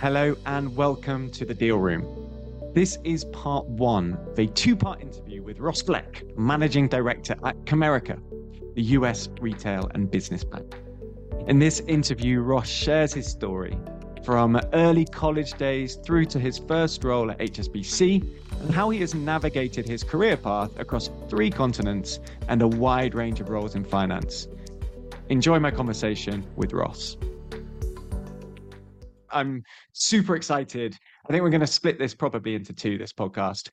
Hello and welcome to the Deal Room. This is part one of a two part interview with Ross Fleck, Managing Director at Comerica, the US retail and business bank. In this interview, Ross shares his story from early college days through to his first role at HSBC and how he has navigated his career path across three continents and a wide range of roles in finance. Enjoy my conversation with Ross. I'm super excited. I think we're going to split this probably into two this podcast.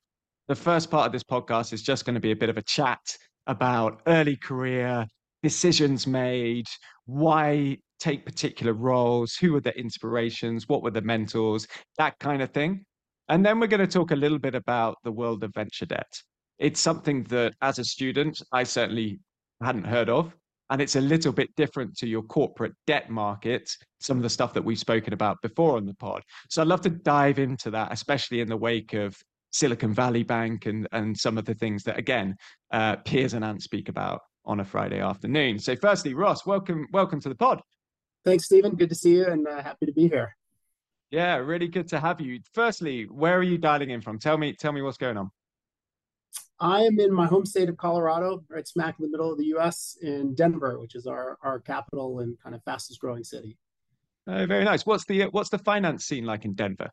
The first part of this podcast is just going to be a bit of a chat about early career, decisions made, why take particular roles, who were the inspirations, what were the mentors, that kind of thing. And then we're going to talk a little bit about the world of venture debt. It's something that, as a student, I certainly hadn't heard of. And it's a little bit different to your corporate debt market, some of the stuff that we've spoken about before on the pod. So I'd love to dive into that, especially in the wake of Silicon Valley Bank and, and some of the things that, again, uh, Piers and Ant speak about on a Friday afternoon. So, firstly, Ross, welcome, welcome to the pod. Thanks, Stephen. Good to see you and uh, happy to be here. Yeah, really good to have you. Firstly, where are you dialing in from? Tell me, tell me what's going on. I am in my home state of Colorado, right smack in the middle of the U.S. in Denver, which is our our capital and kind of fastest growing city. Oh, very nice. What's the what's the finance scene like in Denver?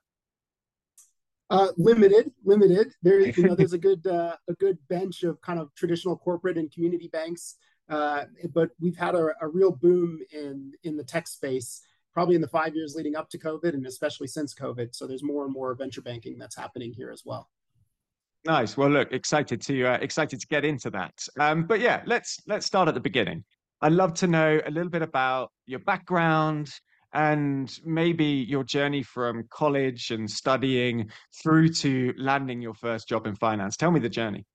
Uh, limited, limited. There, you know, there's a good uh, a good bench of kind of traditional corporate and community banks, uh, but we've had a, a real boom in in the tech space, probably in the five years leading up to COVID, and especially since COVID. So there's more and more venture banking that's happening here as well. Nice. Well, look, excited to uh, excited to get into that. Um, but yeah, let's let's start at the beginning. I'd love to know a little bit about your background and maybe your journey from college and studying through to landing your first job in finance. Tell me the journey.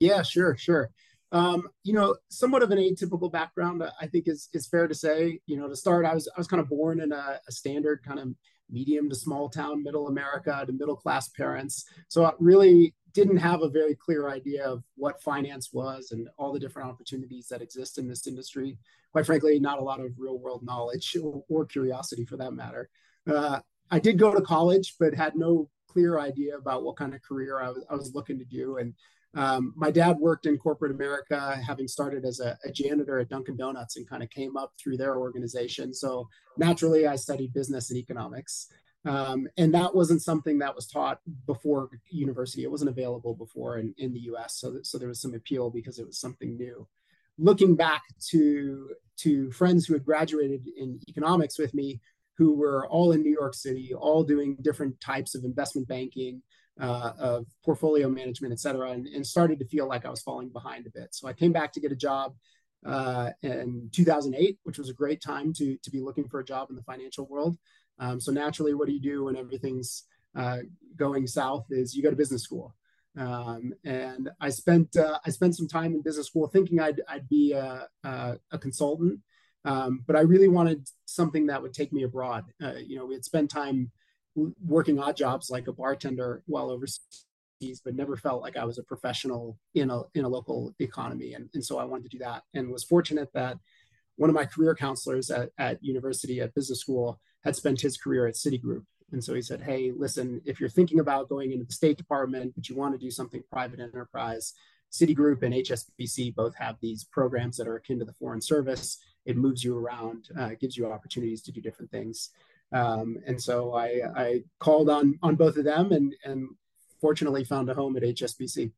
Yeah, sure, sure. Um, you know, somewhat of an atypical background, I think is is fair to say. You know, to start, I was I was kind of born in a, a standard kind of medium to small town, middle America to middle class parents. So I really didn't have a very clear idea of what finance was and all the different opportunities that exist in this industry. Quite frankly, not a lot of real world knowledge or, or curiosity for that matter. Uh, I did go to college, but had no clear idea about what kind of career I was, I was looking to do. And um, my dad worked in corporate America, having started as a, a, janitor at Dunkin' Donuts and kind of came up through their organization. So naturally, I studied business and economics. Um, and that wasn't something that was taught before university. It wasn't available before in, in the US. So, so there was some appeal because it was something new. Looking back to, to friends who had graduated in economics with me, who were all in New York City, all doing different types of investment banking, uh, of portfolio management, et cetera, and, and, started to feel like I was falling behind a bit. So I came back to get a job uh, in 2008, which was a great time to, to be looking for a job in the financial world. Um, so naturally, what do you do when everything's uh, going south is you go to business school. Um, and I spent uh, I spent some time in business school thinking I'd, I'd be a, a, a consultant, um, but I really wanted something that would take me abroad. Uh, you know, we had spent time working odd jobs like a bartender while overseas, but never felt like I was a professional in a in a local economy. And, and so I wanted to do that and was fortunate that one of my career counselors at, at university at business school had spent his career at Citigroup. And so he said, Hey, listen, if you're thinking about going into the State Department, but you want to do something private enterprise, Citigroup and HSBC both have these programs that are akin to the Foreign Service. It moves you around, uh, gives you opportunities to do different things. Um, and so I, I called on on both of them and and fortunately found a home at HSBC.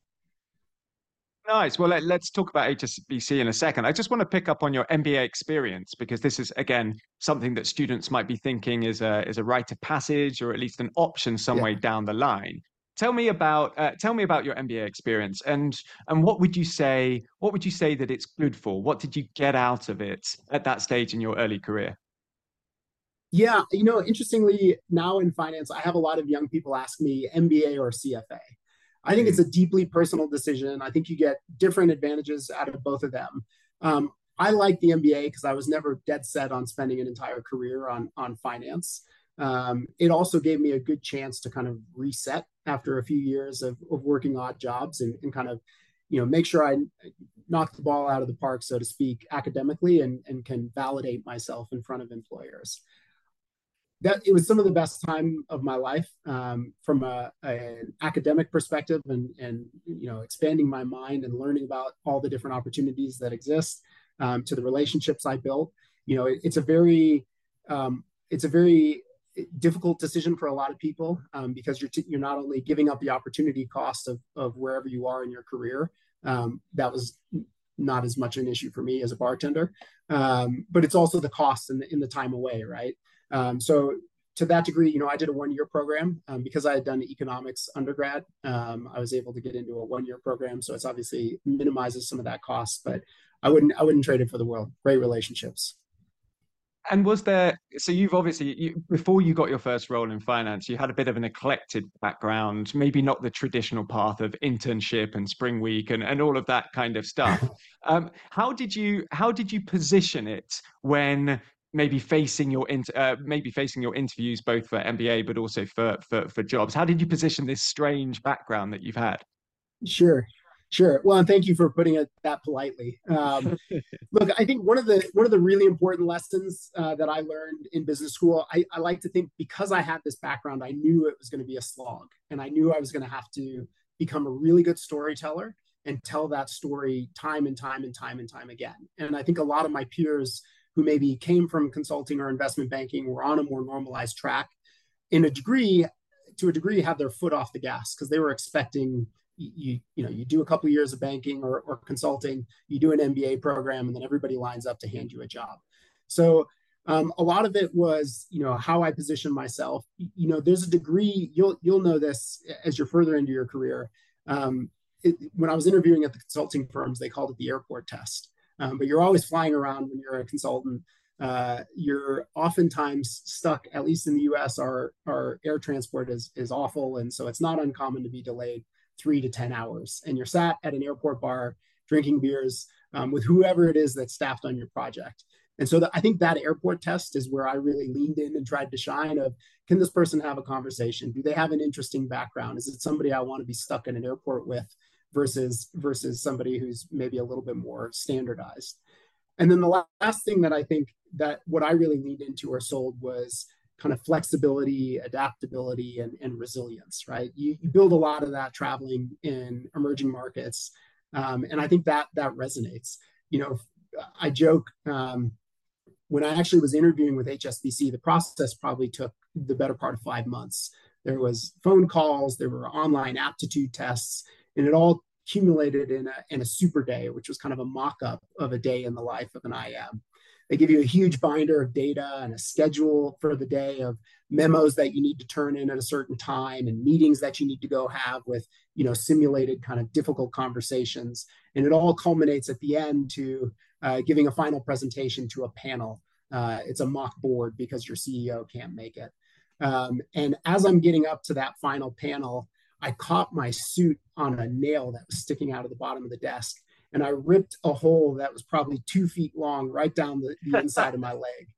Nice. Well, let, us talk about HSBC in a second. I just want to pick up on your MBA experience because this is again something that students might be thinking is a is a rite of passage or at least an option some yeah. way down the line. Tell me about uh, tell me about your MBA experience and and what would you say what would you say that it's good for? What did you get out of it at that stage in your early career? Yeah, you know, interestingly, now in finance, I have a lot of young people ask me MBA or CFA. I think it's a deeply personal decision. I think you get different advantages out of both of them. Um, I like the MBA because I was never dead set on spending an entire career on on finance. Um, it also gave me a good chance to kind of reset after a few years of, of working odd jobs and, and kind of, you know, make sure I knock the ball out of the park, so to speak, academically, and, and can validate myself in front of employers. That it was some of the best time of my life um, from a, a, an academic perspective and and you know expanding my mind and learning about all the different opportunities that exist um, to the relationships I built. You know, it, it's a very um, it's a very difficult decision for a lot of people um, because you're t- you're not only giving up the opportunity cost of of wherever you are in your career. Um, that was not as much an issue for me as a bartender, um, but it's also the cost and the, in the time away, right? Um, so to that degree, you know, I did a one-year program um, because I had done economics undergrad. Um, I was able to get into a one-year program, so it's obviously minimizes some of that cost. But I wouldn't, I wouldn't trade it for the world. Great relationships. And was there? So you've obviously you, before you got your first role in finance, you had a bit of an eclectic background, maybe not the traditional path of internship and spring week and, and all of that kind of stuff. um, how did you how did you position it when maybe facing your uh, maybe facing your interviews both for MBA but also for, for for jobs. How did you position this strange background that you've had? Sure, sure. Well, and thank you for putting it that politely. Um, look, I think one of the one of the really important lessons uh, that I learned in business school, I, I like to think because I had this background, I knew it was going to be a slog, and I knew I was going to have to become a really good storyteller and tell that story time and time and time and time again. And I think a lot of my peers who maybe came from consulting or investment banking were on a more normalized track in a degree to a degree have their foot off the gas because they were expecting you you know you do a couple years of banking or, or consulting you do an mba program and then everybody lines up to hand you a job. So um, a lot of it was you know how i position myself. You know there's a degree you'll you'll know this as you're further into your career. Um, it, when i was interviewing at the consulting firms they called it the airport test um, but you're always flying around when you're a consultant. Uh, you're oftentimes stuck, at least in the US, our, our air transport is, is awful. And so it's not uncommon to be delayed three to 10 hours. And you're sat at an airport bar drinking beers um, with whoever it is that's staffed on your project. And so the, I think that airport test is where I really leaned in and tried to shine of can this person have a conversation? Do they have an interesting background? Is it somebody I want to be stuck in an airport with? Versus versus somebody who's maybe a little bit more standardized. And then the last thing that I think that what I really leaned into or sold was kind of flexibility, adaptability, and, and resilience, right? You, you build a lot of that traveling in emerging markets. Um, and I think that that resonates. You know, I joke um, when I actually was interviewing with HSBC, the process probably took the better part of five months. There was phone calls, there were online aptitude tests, and it all accumulated in a, in a super day, which was kind of a mock-up of a day in the life of an IM. They give you a huge binder of data and a schedule for the day of memos that you need to turn in at a certain time and meetings that you need to go have with, you know, simulated kind of difficult conversations. And it all culminates at the end to uh, giving a final presentation to a panel. Uh, it's a mock board because your CEO can't make it. Um, and as I'm getting up to that final panel, I caught my suit on a nail that was sticking out of the bottom of the desk. And I ripped a hole that was probably two feet long right down the, the inside of my leg.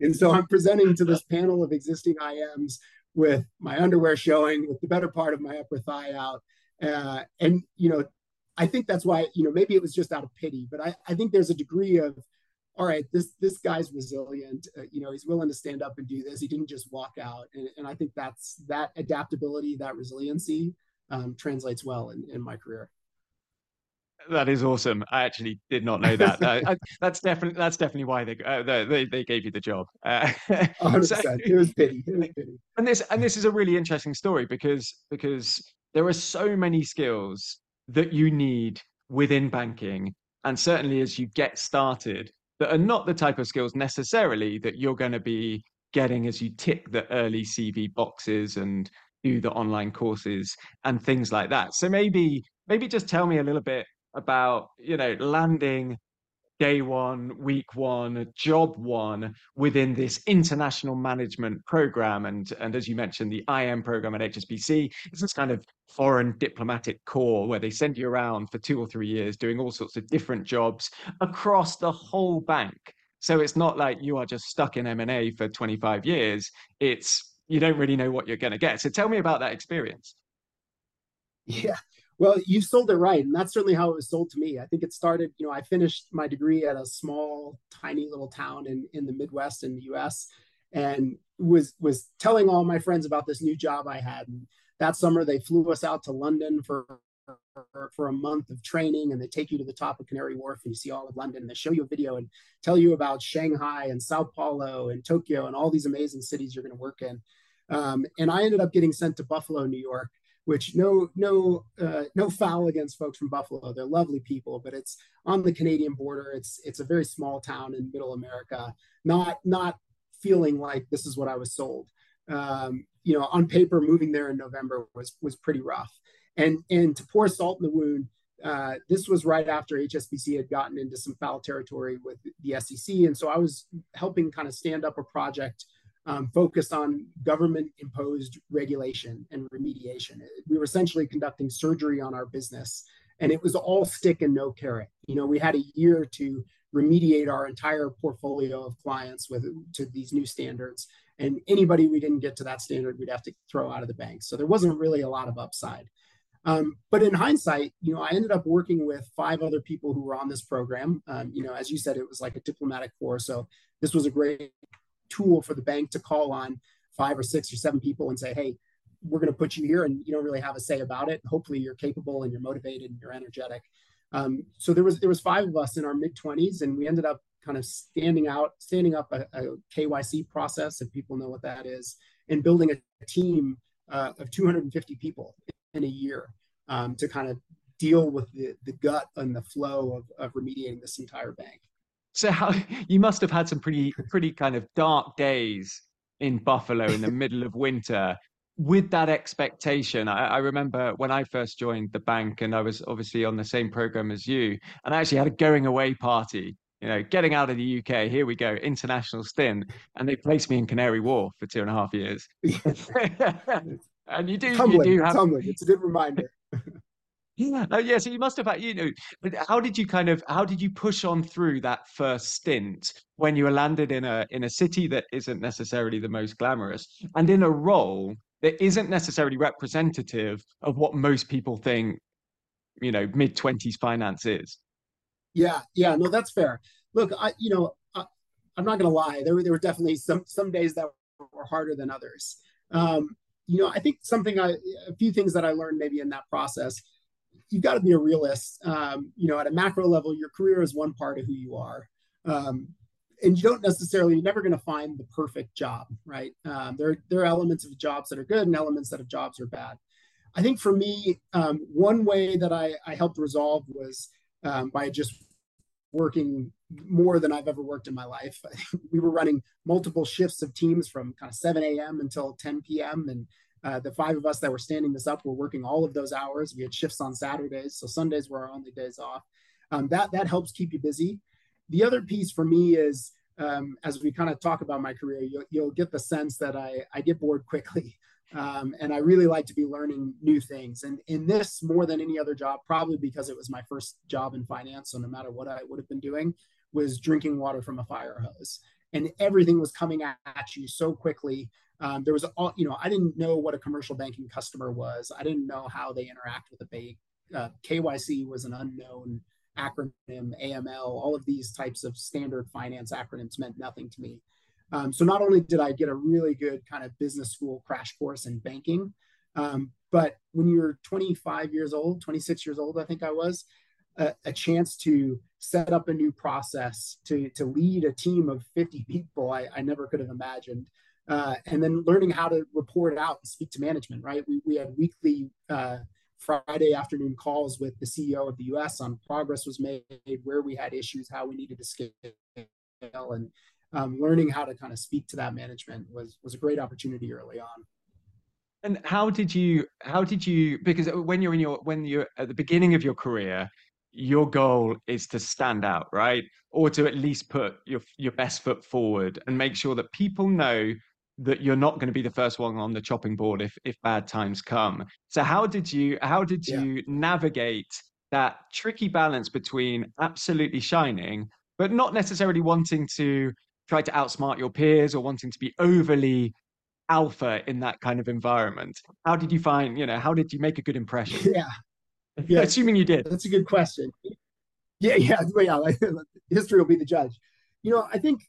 And so I'm presenting to this panel of existing IMs with my underwear showing, with the better part of my upper thigh out. Uh, and, you know, I think that's why, you know, maybe it was just out of pity, but I, I think there's a degree of all right, this this guy's resilient. Uh, you know, he's willing to stand up and do this. He didn't just walk out, and, and I think that's that adaptability, that resiliency, um, translates well in, in my career. That is awesome. I actually did not know that. uh, that's definitely that's definitely why they uh, they they gave you the job. Uh, so, it was pity. It was pity. And this and this is a really interesting story because because there are so many skills that you need within banking, and certainly as you get started, that are not the type of skills necessarily that you're going to be getting as you tick the early CV boxes and do the online courses and things like that. So maybe maybe just tell me a little bit about you know landing day one, week one, job one within this international management program. And, and as you mentioned, the IM program at HSBC is this kind of foreign diplomatic corps where they send you around for two or three years doing all sorts of different jobs across the whole bank. So it's not like you are just stuck in M&A for 25 years. It's you don't really know what you're going to get. So tell me about that experience. Yeah. Well, you sold it right. And that's certainly how it was sold to me. I think it started, you know, I finished my degree at a small, tiny little town in, in the Midwest in the US. and was was telling all my friends about this new job I had. And that summer, they flew us out to London for for a month of training and they take you to the top of Canary Wharf and you see all of London and they show you a video and tell you about Shanghai and Sao Paulo and Tokyo and all these amazing cities you're going to work in. Um, and I ended up getting sent to Buffalo, New York, which no no uh, no foul against folks from Buffalo. They're lovely people, but it's on the Canadian border. It's it's a very small town in Middle America. Not not feeling like this is what I was sold. Um, you know, on paper, moving there in November was was pretty rough. And and to pour salt in the wound, uh, this was right after HSBC had gotten into some foul territory with the SEC, and so I was helping kind of stand up a project um, focused on government imposed regulation and remediation. We were essentially conducting surgery on our business, and it was all stick and no carrot. You know, we had a year to remediate our entire portfolio of clients with to these new standards. And anybody we didn't get to that standard, we'd have to throw out of the bank. So there wasn't really a lot of upside. Um, but in hindsight, you know, I ended up working with five other people who were on this program. Um, you know, as you said, it was like a diplomatic corps. So this was a great tool for the bank to call on five or six or seven people and say, hey, we're going to put you here and you don't really have a say about it. Hopefully you're capable and you're motivated and you're energetic. Um, so there was there was five of us in our mid 20s and we ended up kind of standing out, standing up a, a KYC process, if people know what that is, and building a team uh, of 250 people in a year um, to kind of deal with the, the gut and the flow of, of remediating this entire bank. So how you must have had some pretty pretty kind of dark days in Buffalo in the middle of winter with that expectation. I, I, remember when I first joined the bank and I was obviously on the same program as you, and I actually had a going away party. You know, getting out of the UK, here we go, international stint, and they placed me in Canary Wharf for two and a half years. and you do, tumbling, you do have, tumbling. It's a good reminder. Yeah, no, yeah. So you must have had, you know, but how did you kind of, how did you push on through that first stint when you were landed in a in a city that isn't necessarily the most glamorous and in a role that isn't necessarily representative of what most people think, you know, mid twenties finance is? Yeah, yeah, no, that's fair. Look, I, you know, I, am not gonna lie. There were there were definitely some some days that were harder than others. Um, you know, I think something I, a few things that I learned maybe in that process you've got to be a realist. Um, you know, at a macro level, your career is one part of who you are. Um, and you don't necessarily, you're never going to find the perfect job, right? Um, there, there are elements of jobs that are good and elements that of jobs are bad. I think for me, um, one way that I, I helped resolve was um, by just working more than I've ever worked in my life. we were running multiple shifts of teams from kind of 7 a.m. until 10 p.m. and uh, the five of us that were standing this up were working all of those hours. We had shifts on Saturdays, so Sundays were our only days off. Um, that that helps keep you busy. The other piece for me is um, as we kind of talk about my career, you'll, you'll, get the sense that I, I get bored quickly. Um, and I really like to be learning new things. And in this, more than any other job, probably because it was my first job in finance, so no matter what I would have been doing, was drinking water from a fire hose. And everything was coming at you so quickly um, there was all you know i didn't know what a commercial banking customer was. I didn't know how they interact with a bank. Uh, kyc was an unknown acronym aml all of these types of standard finance acronyms meant nothing to me. Um, so not only did i get a really good kind of business school crash course in banking um, but when you're 25 years old 26 years old i think i was a, a, chance to set up a new process to to lead a team of 50 people i, I never could have imagined uh, and then learning how to report out and speak to management, right? We, we had weekly uh, Friday afternoon calls with the CEO of the US on progress was made, where we had issues, how we needed to scale, and um, learning how to kind of speak to that management was was a great opportunity early on. And how did you how did you because when you're in your when you're at the beginning of your career, your goal is to stand out, right? Or to at least put your your best foot forward and make sure that people know that you're not going to be the first one on the chopping board if if bad times come. So how did you how did you yeah. navigate that tricky balance between absolutely shining but not necessarily wanting to try to outsmart your peers or wanting to be overly alpha in that kind of environment? How did you find, you know, how did you make a good impression? Yeah. Yeah. Assuming you did. That's a good question. Yeah, yeah, yeah. History will be the judge. You know, I think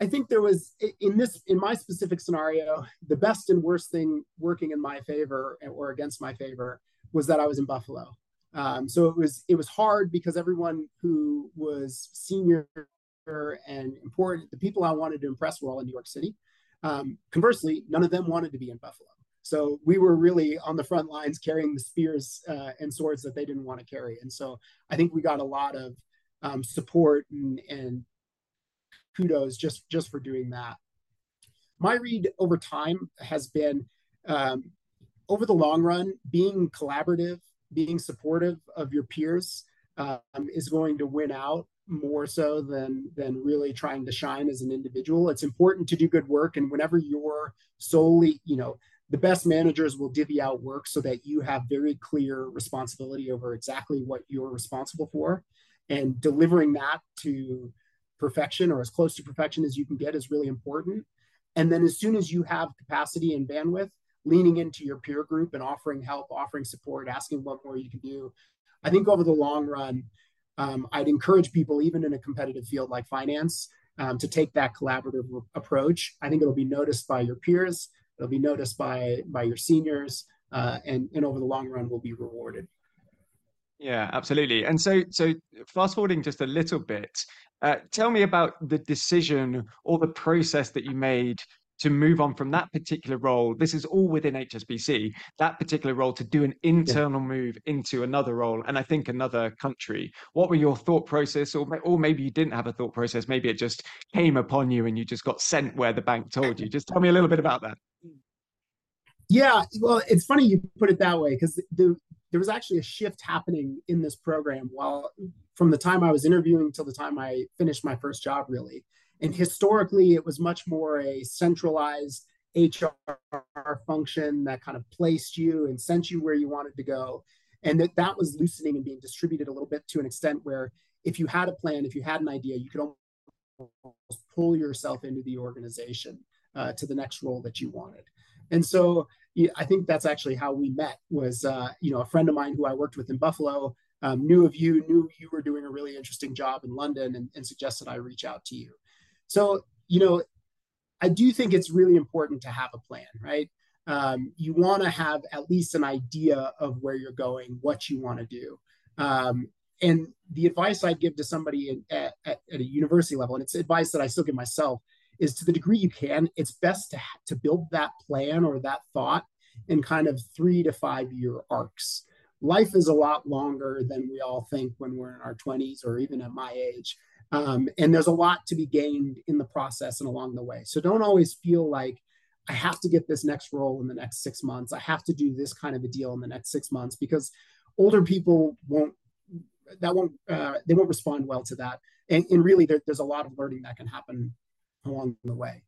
I think there was in this in my specific scenario, the best and worst thing working in my favor or against my favor was that I was in Buffalo. Um, so it was it was hard because everyone who was senior and important, the people I wanted to impress were all in New York City. Um, conversely, none of them wanted to be in Buffalo. So we were really on the front lines carrying the spears uh, and swords that they didn't want to carry. And so I think we got a lot of um, support and, and kudos just just for doing that. My read over time has been um, over the long run, being collaborative, being supportive of your peers um, is going to win out more so than than really trying to shine as an individual. It's important to do good work, and whenever you're solely, you know, the best managers will divvy out work so that you have very clear responsibility over exactly what you're responsible for, and delivering that to perfection or as close to perfection as you can get is really important. And then as soon as you have capacity and bandwidth, leaning into your peer group and offering help, offering support, asking what more you can do. I think over the long run, um, I'd encourage people, even in a competitive field like finance, um, to take that collaborative approach. I think it'll be noticed by your peers, it'll be noticed by by your seniors, uh, and and over the long run, will be rewarded. Yeah, absolutely. And so, so fast forwarding just a little bit, uh, tell me about the decision or the process that you made to move on from that particular role. This is all within HSBC, that particular role to do an internal yeah. move into another role and I think another country. What were your thought process, or, or maybe you didn't have a thought process, maybe it just came upon you and you just got sent where the bank told you. Just tell me a little bit about that. Yeah, well, it's funny you put it that way because the, there was actually a shift happening in this program while from the time I was interviewing till the time I finished my first job, really. And historically, it was much more a centralized HR function that kind of placed you and sent you where you wanted to go. And that, that was loosening and being distributed a little bit to an extent where if you had a plan, if you had an idea, you could almost pull yourself into the organization uh, to the next role that you wanted. And so I think that's actually how we met was, uh, you know, a friend of mine who I worked with in Buffalo um, knew of you, knew you were doing a really interesting job in London and, and suggested I reach out to you. So, you know, I do think it's really important to have a plan, right? Um, you want to have at least an idea of where you're going, what you want to do. Um, and the advice I'd give to somebody at, at, at, a university level, and it's advice that I still give myself, is to the degree you can, it's best to, to build that plan or that thought in kind of three to five year arcs. Life is a lot longer than we all think when we're in our 20s or even at my age. Um, and there's a lot to be gained in the process and along the way. So don't always feel like I have to get this next role in the next six months. I have to do this kind of a deal in the next six months because older people won't that won't uh, they won't respond well to that. And, and really, there, there's a lot of learning that can happen along the way.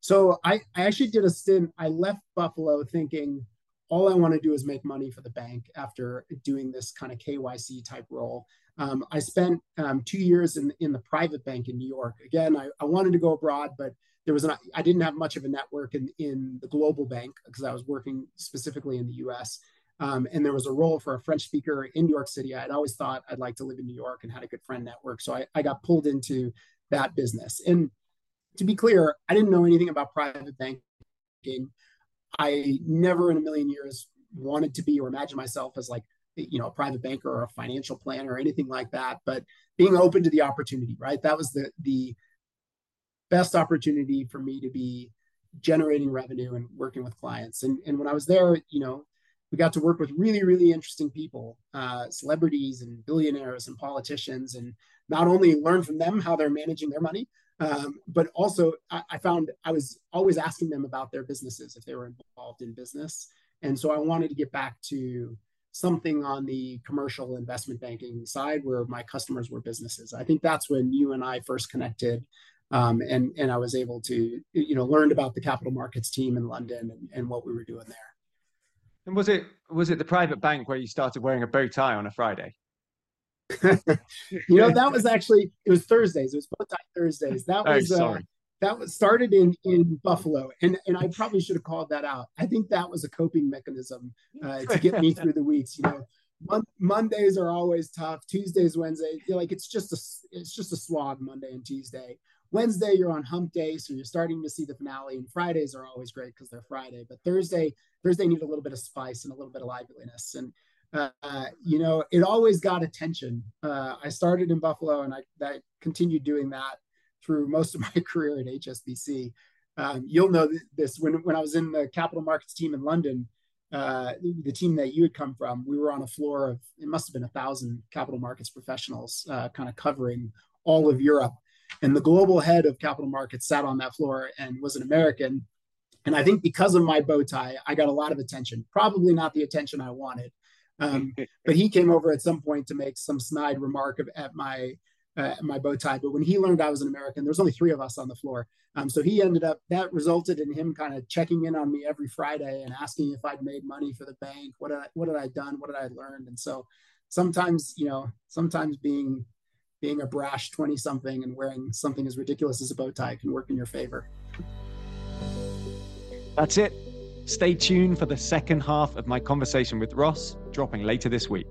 So I, I actually did a stint. I left Buffalo thinking all I want to do is make money for the bank after doing this kind of KYC type role. Um, I spent um, two years in, in the private bank in New York. Again, I, I wanted to go abroad, but there was an, I didn't have much of a network in, in the global bank because I was working specifically in the US. Um, and there was a role for a French speaker in New York City. I'd always thought I'd like to live in New York and had a good friend network. So I, I got pulled into that business. And to be clear, I didn't know anything about private banking. I never in a million years wanted to be or imagine myself as like you know a private banker or a financial planner or anything like that but being open to the opportunity right that was the the best opportunity for me to be generating revenue and working with clients and and when i was there you know we got to work with really really interesting people uh, celebrities and billionaires and politicians and not only learn from them how they're managing their money um, but also I, I found i was always asking them about their businesses if they were involved in business and so i wanted to get back to something on the commercial investment banking side where my customers were businesses. I think that's when you and I first connected. Um, and and I was able to you know learned about the capital markets team in London and, and what we were doing there. And was it was it the private bank where you started wearing a bow tie on a Friday? you know that was actually it was Thursdays. It was bow tie Thursdays. That was oh, uh, that was started in in Buffalo, and and I probably should have called that out. I think that was a coping mechanism uh, to get me through the weeks. You know, Mon- Mondays are always tough. Tuesdays, Wednesdays, like it's just a it's just a slog Monday and Tuesday. Wednesday, you're on hump day, so you're starting to see the finale. And Fridays are always great because they're Friday. But Thursday, Thursday need a little bit of spice and a little bit of liveliness. And uh, you know, it always got attention. Uh, I started in Buffalo, and I, I continued doing that through most of my career at HSBC. Um, you'll know this when when I was in the capital markets team in London. Uh, the team that you had come from, we were on a floor of it must have been a thousand capital markets professionals, uh, kind of covering all of Europe and the global head of capital markets sat on that floor and was an American. And I think because of my bow tie, I got a lot of attention. Probably not the attention I wanted, um, but he came over at some point to make some snide remark of, at my uh, my bow tie. But when he learned I was an American, there was only three of us on the floor. Um, so he ended up that resulted in him kind of checking in on me every Friday and asking if I'd made money for the bank. What had I, what had I done? What had I learned? And so sometimes you know sometimes being being a brash 20 something and wearing something as ridiculous as a bow tie can work in your favor. That's it. Stay tuned for the second half of my conversation with Ross, dropping later this week.